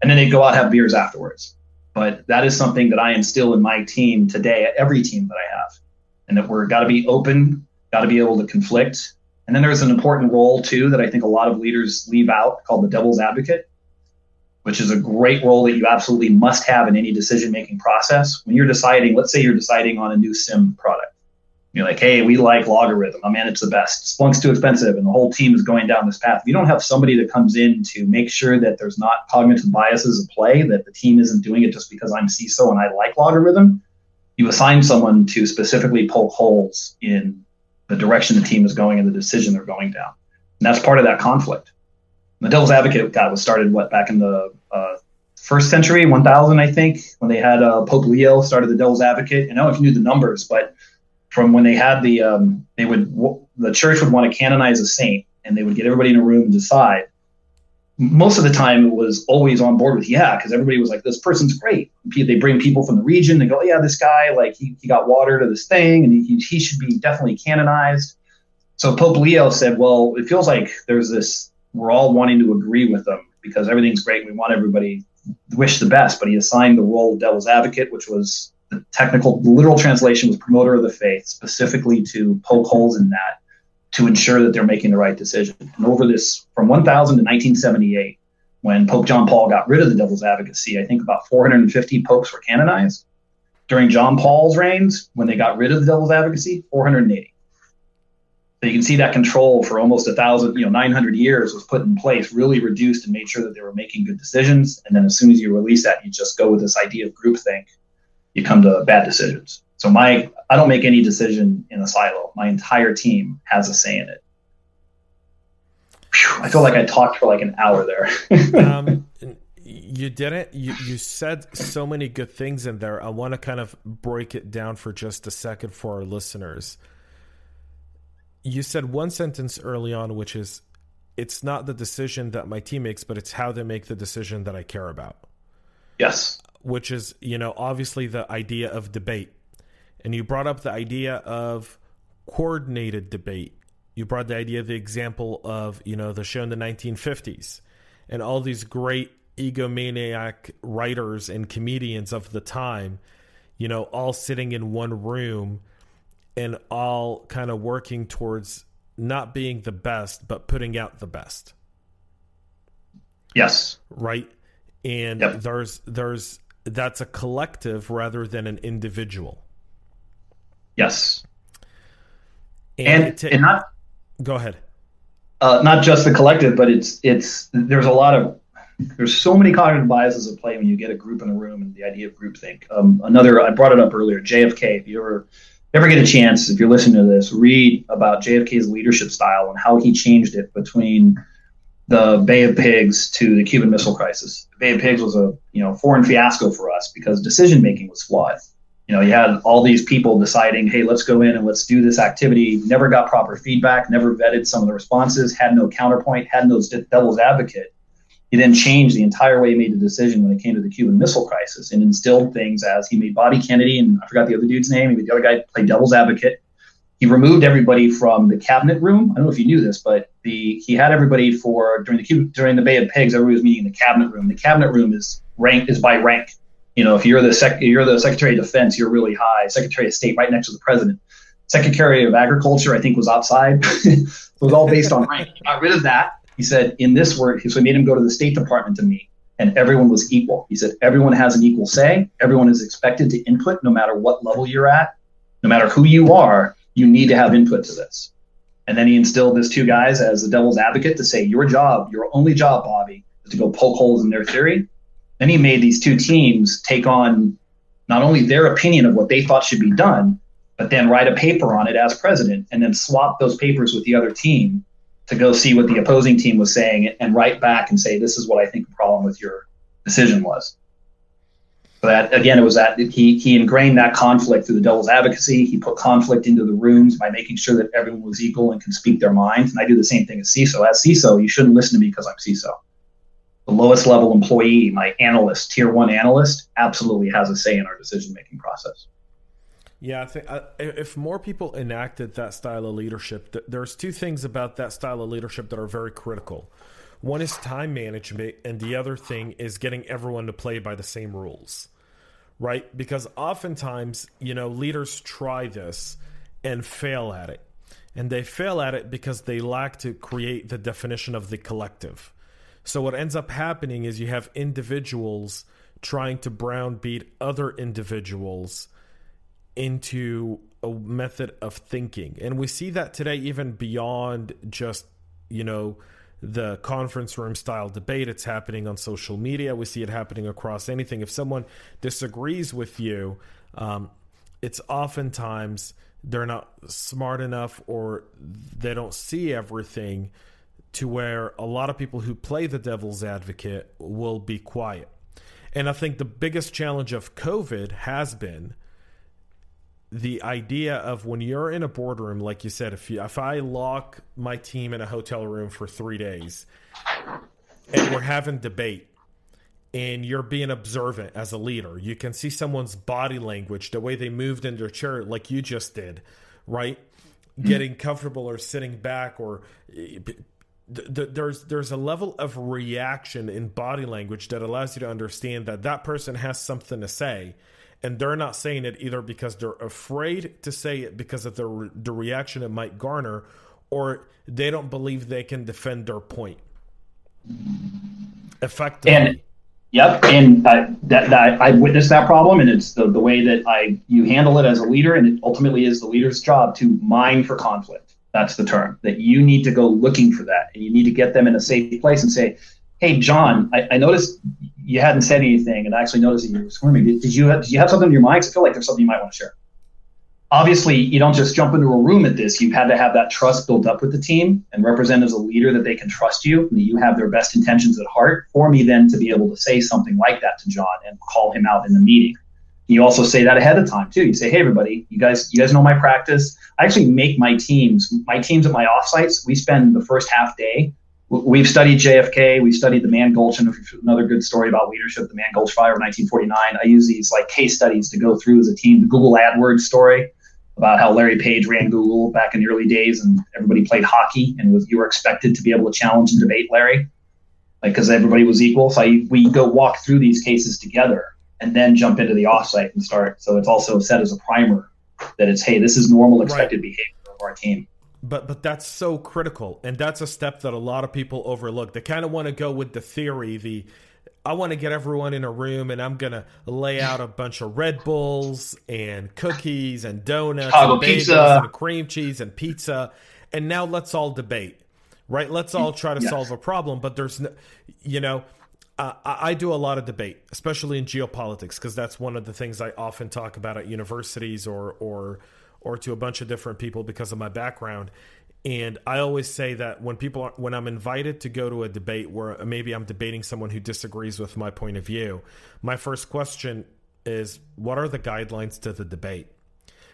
and then they'd go out and have beers afterwards. But that is something that I instill in my team today, every team that I have, and that we're got to be open, got to be able to conflict. And then there's an important role too that I think a lot of leaders leave out called the devil's advocate, which is a great role that you absolutely must have in any decision making process. When you're deciding, let's say you're deciding on a new SIEM product, you're like, hey, we like LogRhythm. I mean, it's the best. Splunk's too expensive, and the whole team is going down this path. If you don't have somebody that comes in to make sure that there's not cognitive biases at play, that the team isn't doing it just because I'm CISO and I like LogRhythm, you assign someone to specifically poke holes in the direction the team is going and the decision they're going down. And that's part of that conflict. The devil's advocate guy was started what back in the uh, first century, 1000, I think, when they had uh, Pope Leo started the devil's advocate. And I don't know if you knew the numbers, but from when they had the um, they would the church would want to canonize a saint and they would get everybody in a room and decide most of the time it was always on board with yeah because everybody was like this person's great. They bring people from the region they go yeah this guy like he, he got water to this thing and he, he should be definitely canonized. So pope leo said well it feels like there's this we're all wanting to agree with them because everything's great. We want everybody wish the best. But he assigned the role of devil's advocate which was the technical, literal translation was promoter of the faith, specifically to poke holes in that to ensure that they're making the right decision. And over this, from 1000 to 1978, when Pope John Paul got rid of the devil's advocacy, I think about 450 popes were canonized. During John Paul's reigns, when they got rid of the devil's advocacy, 480. So you can see that control for almost a thousand, you know, 900 years was put in place, really reduced and made sure that they were making good decisions. And then as soon as you release that, you just go with this idea of groupthink you come to bad decisions. So my I don't make any decision in a silo. My entire team has a say in it. Whew, I feel like I talked for like an hour there. (laughs) um, you didn't. You you said so many good things in there. I want to kind of break it down for just a second for our listeners. You said one sentence early on, which is, "It's not the decision that my team makes, but it's how they make the decision that I care about." Yes which is, you know, obviously the idea of debate. And you brought up the idea of coordinated debate. You brought the idea of the example of, you know, the show in the 1950s and all these great egomaniac writers and comedians of the time, you know, all sitting in one room and all kind of working towards not being the best, but putting out the best. Yes. Right. And yep. there's there's that's a collective rather than an individual. Yes. And, and, and not go ahead. Uh, not just the collective, but it's it's there's a lot of there's so many cognitive biases at play when you get a group in a room and the idea of groupthink. Um, another I brought it up earlier, JFK. If you ever ever get a chance, if you're listening to this, read about JFK's leadership style and how he changed it between the Bay of Pigs to the Cuban Missile Crisis. The Bay of Pigs was a you know foreign fiasco for us because decision making was flawed. You know, you had all these people deciding, hey, let's go in and let's do this activity. Never got proper feedback, never vetted some of the responses, had no counterpoint, had no devil's advocate. He then changed the entire way he made the decision when it came to the Cuban Missile Crisis and instilled things as he made Bobby Kennedy and I forgot the other dude's name. The other guy played devil's advocate he removed everybody from the cabinet room. I don't know if you knew this, but the he had everybody for during the during the Bay of Pigs. Everybody was meeting in the cabinet room. The cabinet room is ranked is by rank. You know, if you're the sec, you're the Secretary of Defense, you're really high. Secretary of State, right next to the President. Secretary of Agriculture, I think, was outside. (laughs) it was all based on (laughs) rank. He got rid of that. He said, in this work, so he made him go to the State Department to meet. and everyone was equal. He said everyone has an equal say. Everyone is expected to input no matter what level you're at, no matter who you are, you need to have input to this. And then he instilled his two guys as the devil's advocate to say, Your job, your only job, Bobby, is to go poke holes in their theory. Then he made these two teams take on not only their opinion of what they thought should be done, but then write a paper on it as president and then swap those papers with the other team to go see what the opposing team was saying and write back and say, This is what I think the problem with your decision was. So that again, it was that he he ingrained that conflict through the devil's advocacy. He put conflict into the rooms by making sure that everyone was equal and can speak their minds. And I do the same thing as CISO. As CISO, you shouldn't listen to me because I'm CISO. The lowest level employee, my analyst, tier one analyst, absolutely has a say in our decision making process. Yeah, I think if more people enacted that style of leadership, there's two things about that style of leadership that are very critical. One is time management, and the other thing is getting everyone to play by the same rules, right? Because oftentimes, you know, leaders try this and fail at it. And they fail at it because they lack to create the definition of the collective. So, what ends up happening is you have individuals trying to brownbeat other individuals into a method of thinking. And we see that today, even beyond just, you know, the conference room style debate. It's happening on social media. We see it happening across anything. If someone disagrees with you, um, it's oftentimes they're not smart enough or they don't see everything to where a lot of people who play the devil's advocate will be quiet. And I think the biggest challenge of COVID has been the idea of when you're in a boardroom, like you said, if you, if I lock my team in a hotel room for three days and we're having debate and you're being observant as a leader, you can see someone's body language, the way they moved in their chair, like you just did, right? Mm-hmm. Getting comfortable or sitting back or there's there's a level of reaction in body language that allows you to understand that that person has something to say and they're not saying it either because they're afraid to say it because of the the reaction it might garner, or they don't believe they can defend their point effectively. And yep, and I, that, that I witnessed that problem, and it's the, the way that I you handle it as a leader, and it ultimately is the leader's job to mine for conflict. That's the term that you need to go looking for that, and you need to get them in a safe place and say, "Hey, John, I, I noticed you hadn't said anything, and I actually noticed that you were squirming. Did, did you have, did you have something in your mind? I feel like there's something you might want to share. Obviously, you don't just jump into a room at this. You've had to have that trust built up with the team and represent as a leader that they can trust you and that you have their best intentions at heart. For me, then to be able to say something like that to John and call him out in the meeting. You also say that ahead of time too. You say, "Hey, everybody, you guys, you guys know my practice. I actually make my teams, my teams at my offsites. We spend the first half day we've studied JFK, we've studied the Mann Gulch, and another good story about leadership, the Mann Gulch Fire of 1949. I use these like case studies to go through as a team. The Google AdWords story about how Larry Page ran Google back in the early days, and everybody played hockey, and was you were expected to be able to challenge and debate Larry, like because everybody was equal. So I, we go walk through these cases together, and then jump into the offsite and start. So it's also set as a primer that it's hey, this is normal expected right. behavior of our team but but that's so critical and that's a step that a lot of people overlook they kind of want to go with the theory the i want to get everyone in a room and i'm gonna lay out a bunch of red bulls and cookies and donuts Chicago and pizza and cream cheese and pizza and now let's all debate right let's all try to yes. solve a problem but there's no you know uh, I do a lot of debate, especially in geopolitics, because that's one of the things I often talk about at universities or or or to a bunch of different people because of my background. And I always say that when people are, when I'm invited to go to a debate where maybe I'm debating someone who disagrees with my point of view, my first question is what are the guidelines to the debate?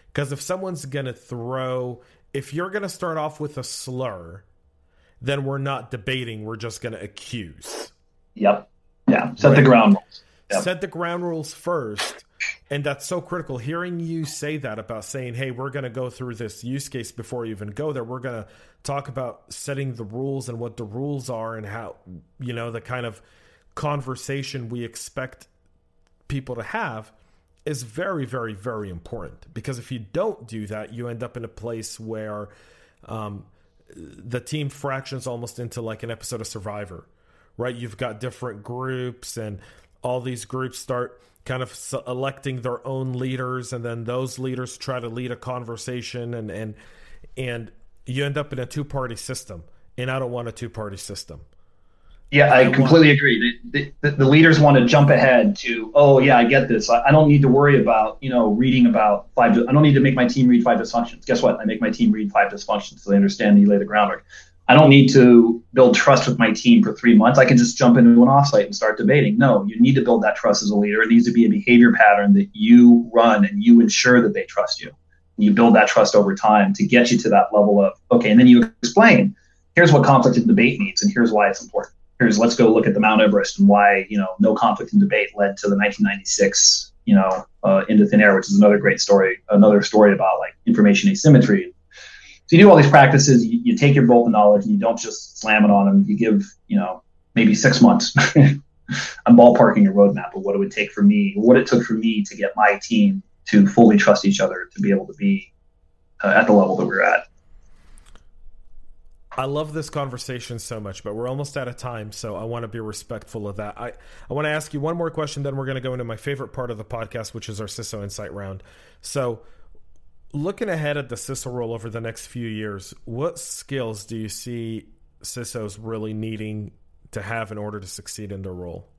Because if someone's going to throw if you're going to start off with a slur, then we're not debating, we're just going to accuse. Yep. Yeah, set right? the ground rules. Yep. Set the ground rules first and that's so critical. Hearing you say that about saying, hey, we're going to go through this use case before you even go there. We're going to talk about setting the rules and what the rules are and how, you know, the kind of conversation we expect people to have is very, very, very important. Because if you don't do that, you end up in a place where um, the team fractions almost into like an episode of Survivor right? You've got different groups, and all these groups start kind of electing their own leaders, and then those leaders try to lead a conversation, and and and you end up in a two party system. And I don't want a two party system. Yeah, I, completely want... agree. The, the, the, leaders want to jump ahead to, oh yeah, I get this. I, I, don't need to worry about you know reading about five. I don't need to make my team read five dysfunctions. Guess what? I make my team read five dysfunctions so they understand and you lay the groundwork. I don't need to build trust with my team for three months. I can just jump into an offsite and start debating. No, you need to build that trust as a leader. It needs to be a behavior pattern that you run and you ensure that they trust you. And you build that trust over time to get you to that level of okay, and then you explain. Here's what conflict and debate means, and here's why it's important here's let's go look at the Mount Everest and why you know no conflict and debate led to the 1996 you know uh, into thin air, which is another great story, another story about like information asymmetry. So you do all these practices, you, you take your bolt of knowledge, and you don't just slam it on them. You give you know maybe six months. (laughs) I'm ballparking a roadmap of what it would take for me, what it took for me to get my team to fully trust each other to be able to be uh, at the level that we're at. I love this conversation so much, but we're almost out of time, so I want to be respectful of that. I, I want to ask you one more question, then we're going to go into my favorite part of the podcast, which is our CISO Insight round. So, looking ahead at the CISO role over the next few years, what skills do you see CISOs really needing to have in order to succeed in their role?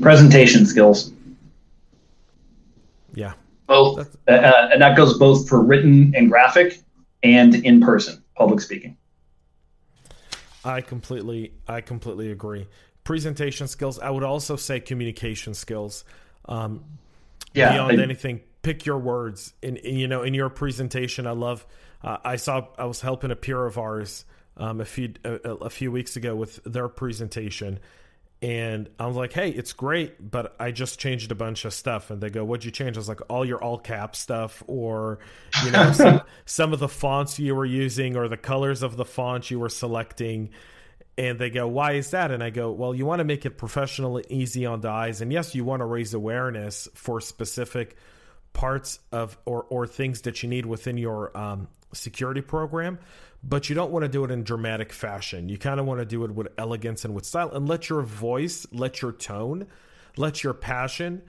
Presentation skills. Yeah. Both. Uh, and that goes both for written and graphic and in person public speaking. I completely, I completely agree. Presentation skills. I would also say communication skills. Um, yeah, beyond I, anything, pick your words. In, in, you know, in your presentation, I love. Uh, I saw. I was helping a peer of ours um, a few a, a few weeks ago with their presentation, and I was like, "Hey, it's great, but I just changed a bunch of stuff." And they go, "What'd you change?" I was like, "All your all cap stuff, or you know, (laughs) some, some of the fonts you were using, or the colors of the font you were selecting." And they go, "Why is that?" And I go, "Well, you want to make it professional and easy on the eyes, and yes, you want to raise awareness for specific parts of or or things that you need within your um, security program." but you don't want to do it in dramatic fashion. You kind of want to do it with elegance and with style and let your voice, let your tone, let your passion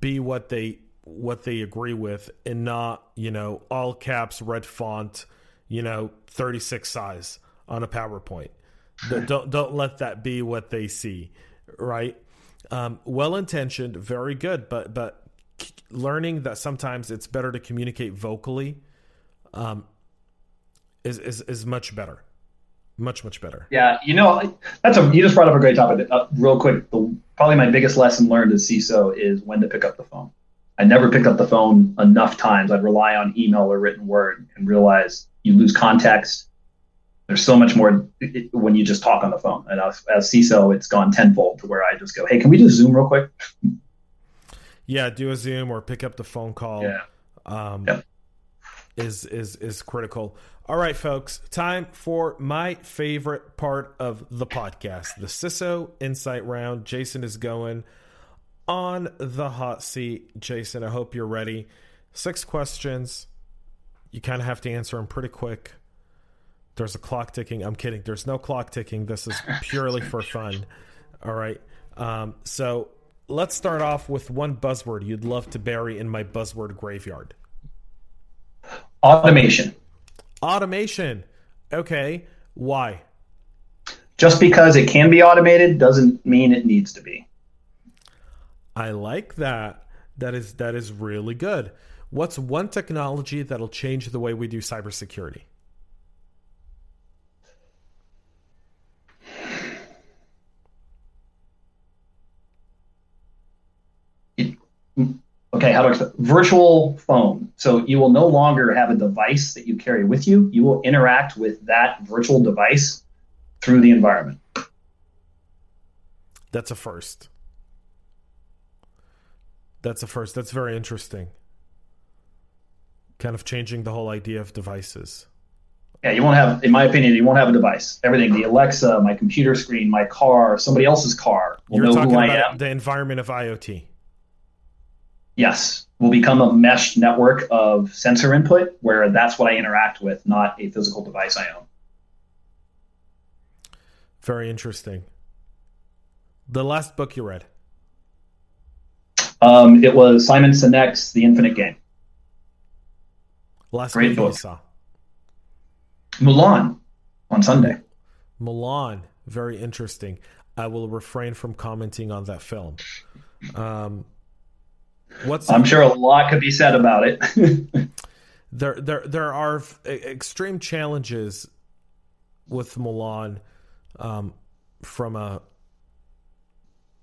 be what they what they agree with and not, you know, all caps red font, you know, 36 size on a PowerPoint. (laughs) don't don't let that be what they see, right? Um, well intentioned, very good, but but learning that sometimes it's better to communicate vocally um, is is, is much better. Much much better. Yeah you know that's a you just brought up a great topic uh, real quick. The, probably my biggest lesson learned as ciso is when to pick up the phone. I never picked up the phone enough times. I'd rely on email or written word and realize you lose context. There's so much more when you just talk on the phone. And as, as ciso it's gone tenfold to where i just go hey can we just zoom real quick (laughs) yeah do a zoom or pick up the phone call yeah um, yep. is is is critical all right, folks, time for my favorite part of the podcast the CISO Insight Round. Jason is going on the hot seat. Jason, I hope you're ready. Six questions. You kind of have to answer them pretty quick. There's a clock ticking. I'm kidding. There's no clock ticking. This is purely for fun. All right. Um, so let's start off with one buzzword you'd love to bury in my buzzword graveyard automation. Automation. Okay. Why? Just because it can be automated doesn't mean it needs to be. I like that. That is that is really good. What's one technology that'll change the way we do cybersecurity? Okay, how do I explain? Virtual phone. So you will no longer have a device that you carry with you. You will interact with that virtual device through the environment. That's a first. That's a first. That's very interesting. Kind of changing the whole idea of devices. Yeah, you won't have, in my opinion, you won't have a device. Everything, the Alexa, my computer screen, my car, somebody else's car will You're know talking who I about am. The environment of IoT. Yes, will become a mesh network of sensor input where that's what I interact with, not a physical device I own. Very interesting. The last book you read? Um, it was Simon Sinek's The Infinite Game. Last Great book you saw? Mulan on Sunday. Mulan, very interesting. I will refrain from commenting on that film. Um, what's I'm sure a lot could be said about it. (laughs) there, there, there are extreme challenges with Mulan um, from a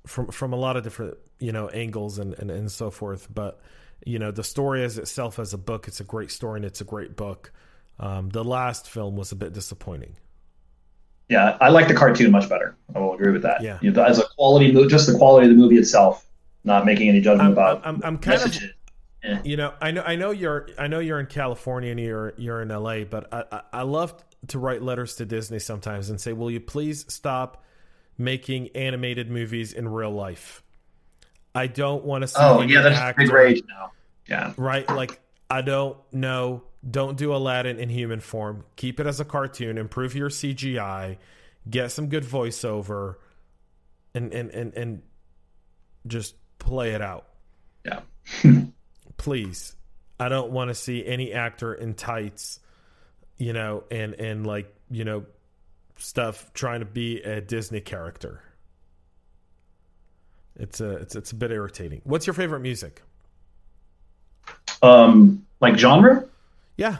from from a lot of different you know angles and, and and so forth. But you know the story as itself as a book, it's a great story and it's a great book. Um, the last film was a bit disappointing. Yeah, I like the cartoon much better. I will agree with that. Yeah, you know, as a quality, just the quality of the movie itself, not making any judgment I'm, about. I'm, I'm kind messages. of. Yeah. You know, I know, I know you're, I know you're in California and you're, you're in LA, but I, I, I love to write letters to Disney sometimes and say, "Will you please stop making animated movies in real life?" I don't want to see. Oh yeah, that's actor, big rage now. Yeah, right. Like I don't know. Don't do Aladdin in human form. Keep it as a cartoon. Improve your CGI. Get some good voiceover, and and and and just play it out. Yeah. (laughs) Please, I don't want to see any actor in tights, you know, and and like you know, stuff trying to be a Disney character. It's a it's it's a bit irritating. What's your favorite music? Um, like genre? Yeah.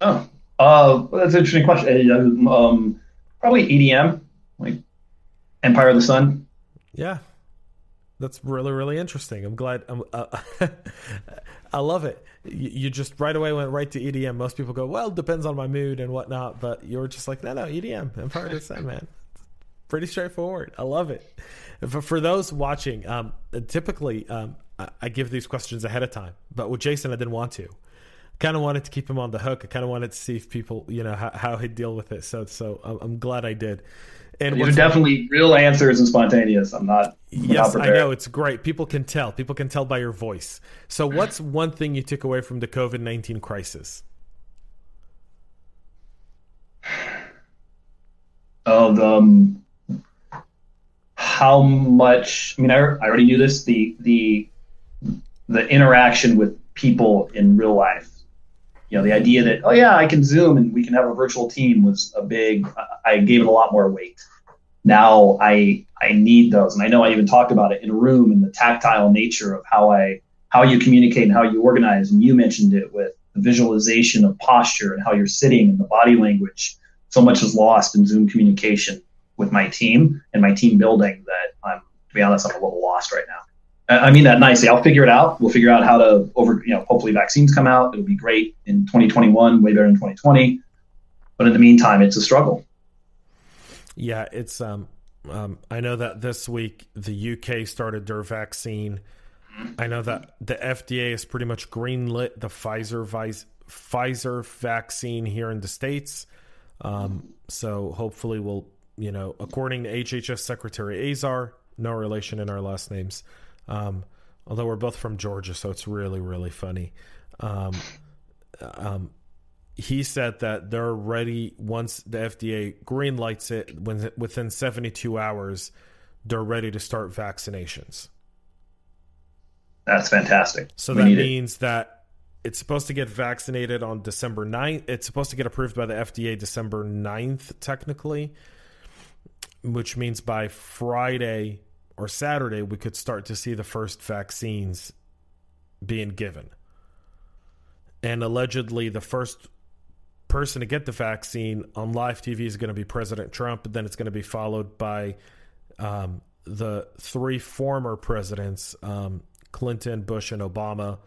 Oh, uh, that's an interesting question. Uh, um, probably EDM, like Empire of the Sun. Yeah, that's really really interesting. I'm glad. I'm, uh, (laughs) I love it. You, you, just right away went right to EDM. Most people go, well, depends on my mood and whatnot, but you're just like, no, no, EDM, Empire of the Sun, man. Pretty straightforward. I love it. For, for those watching, um, typically um, I, I, give these questions ahead of time, but with Jason, I didn't want to. Kind of wanted to keep him on the hook. I kind of wanted to see if people, you know, how, how he'd deal with it. So, so I'm, I'm glad I did. And these are definitely real answers and spontaneous. I'm not. I'm yes, not I know it's great. People can tell. People can tell by your voice. So, what's one thing you took away from the COVID nineteen crisis? Oh, the um, how much i mean I, I already knew this the the the interaction with people in real life know the idea that oh yeah i can zoom and we can have a virtual team was a big i gave it a lot more weight. Now i i need those. And i know i even talked about it in a room and the tactile nature of how i how you communicate and how you organize. And you mentioned it with the visualization of posture and how you're sitting and the body language. So much is lost in zoom communication with my team and my team building that I'm, to be honest, I'm a little lost right now. I mean that nicely. I'll figure it out. We'll figure out how to over, you know, hopefully vaccines come out. It'll be great in 2021, way better in 2020. But in the meantime, it's a struggle. Yeah, it's. Um, um, I know that this week the UK started their vaccine. I know that the FDA has pretty much greenlit the Pfizer Pfizer vaccine here in the states. Um, so hopefully we'll you know, according to HHS Secretary Azar, no relation in our last names. Um, although we're both from Georgia, so it's really, really funny. Um, um, he said that they're ready once the FDA green lights it when within 72 hours, they're ready to start vaccinations. That's fantastic. So we that means it. that it's supposed to get vaccinated on December 9th. It's supposed to get approved by the FDA December 9th, technically which means by Friday or Saturday, we could start to see the first vaccines being given. And allegedly, the first person to get the vaccine on live TV is going to be President Trump. Then it's going to be followed by um, the three former presidents um, Clinton, Bush, and Obama.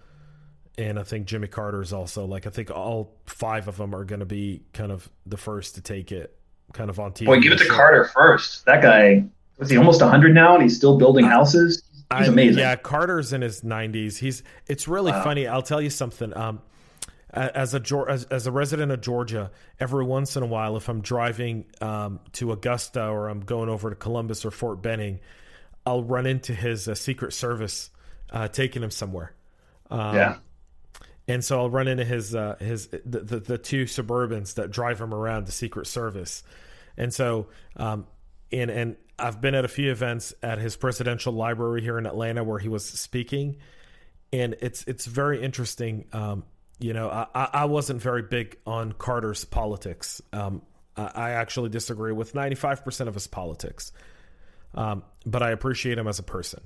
And I think Jimmy Carter is also like, I think all five of them are going to be kind of the first to take it kind of on TV. Boy, give it to Carter first. That guy was he almost 100 now, and he's still building houses. He's I, amazing. Yeah, Carter's in his 90s. He's. It's really wow. funny. I'll tell you something. Um, as a as, as, a resident of Georgia, every once in a while, if I'm driving um, to Augusta or I'm going over to Columbus or Fort Benning, I'll run into his uh, Secret Service uh, taking him somewhere. Um, yeah. And so I'll run into his uh, his the, the, the two Suburbans that drive him around the Secret Service, And so, um, in and I've been at a few events at his presidential library here in Atlanta where he was speaking, and it's it's very interesting. Um, you know, I, I wasn't very big on Carter's politics. Um, I actually disagree with 95% of his politics, um, but I appreciate him as a person.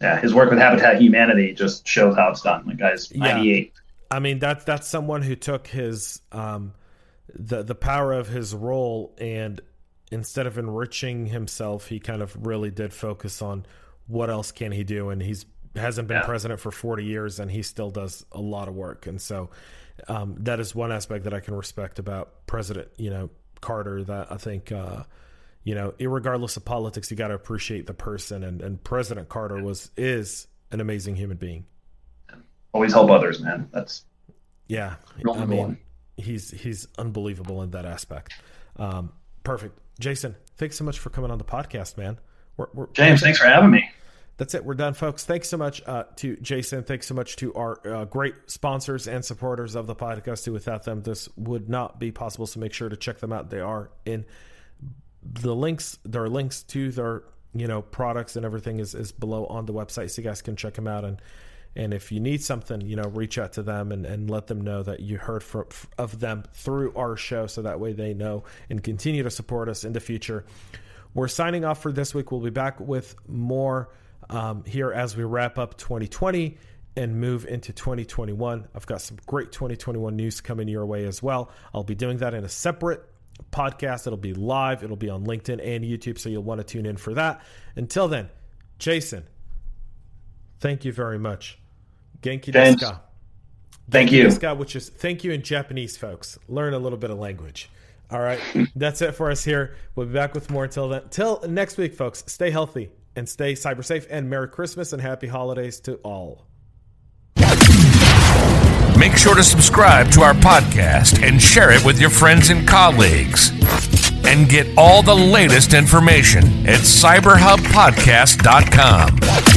Yeah, his work with Habitat Humanity just shows how it's done. Like guy's 98. Yeah. I mean, that's that's someone who took his um, the the power of his role and instead of enriching himself, he kind of really did focus on what else can he do, and he's hasn't been yeah. president for 40 years and he still does a lot of work. And so um, that is one aspect that i can respect about president you know carter that i think uh, you know regardless of politics you got to appreciate the person. And, and president carter was is an amazing human being. Always help others man. That's yeah. I mean one. he's he's unbelievable in that aspect. Um, perfect jason thanks so much for coming on the podcast man we're, we're, james thanks for having me that's it. We're done, folks. Thanks so much uh, to Jason. Thanks so much to our uh, great sponsors and supporters of the podcast. Without them, this would not be possible. So make sure to check them out. They are in the links. There are links to their you know products and everything is, is below on the website, so you guys can check them out. And and if you need something, you know, reach out to them and, and let them know that you heard from, of them through our show, so that way they know and continue to support us in the future. We're signing off for this week. We'll be back with more um, here as we wrap up 2020 and move into 2021. I've got some great 2021 news coming your way as well. I'll be doing that in a separate podcast. It'll be live, it'll be on LinkedIn and YouTube, so you'll want to tune in for that. Until then, Jason, thank you very much. Genki desu Thank you. Desu which is thank you in Japanese, folks. Learn a little bit of language. All right. (laughs) That's it for us here. We'll be back with more until then. Till next week, folks. Stay healthy and stay cyber safe and Merry Christmas and Happy Holidays to all. Make sure to subscribe to our podcast and share it with your friends and colleagues. And get all the latest information at cyberhubpodcast.com.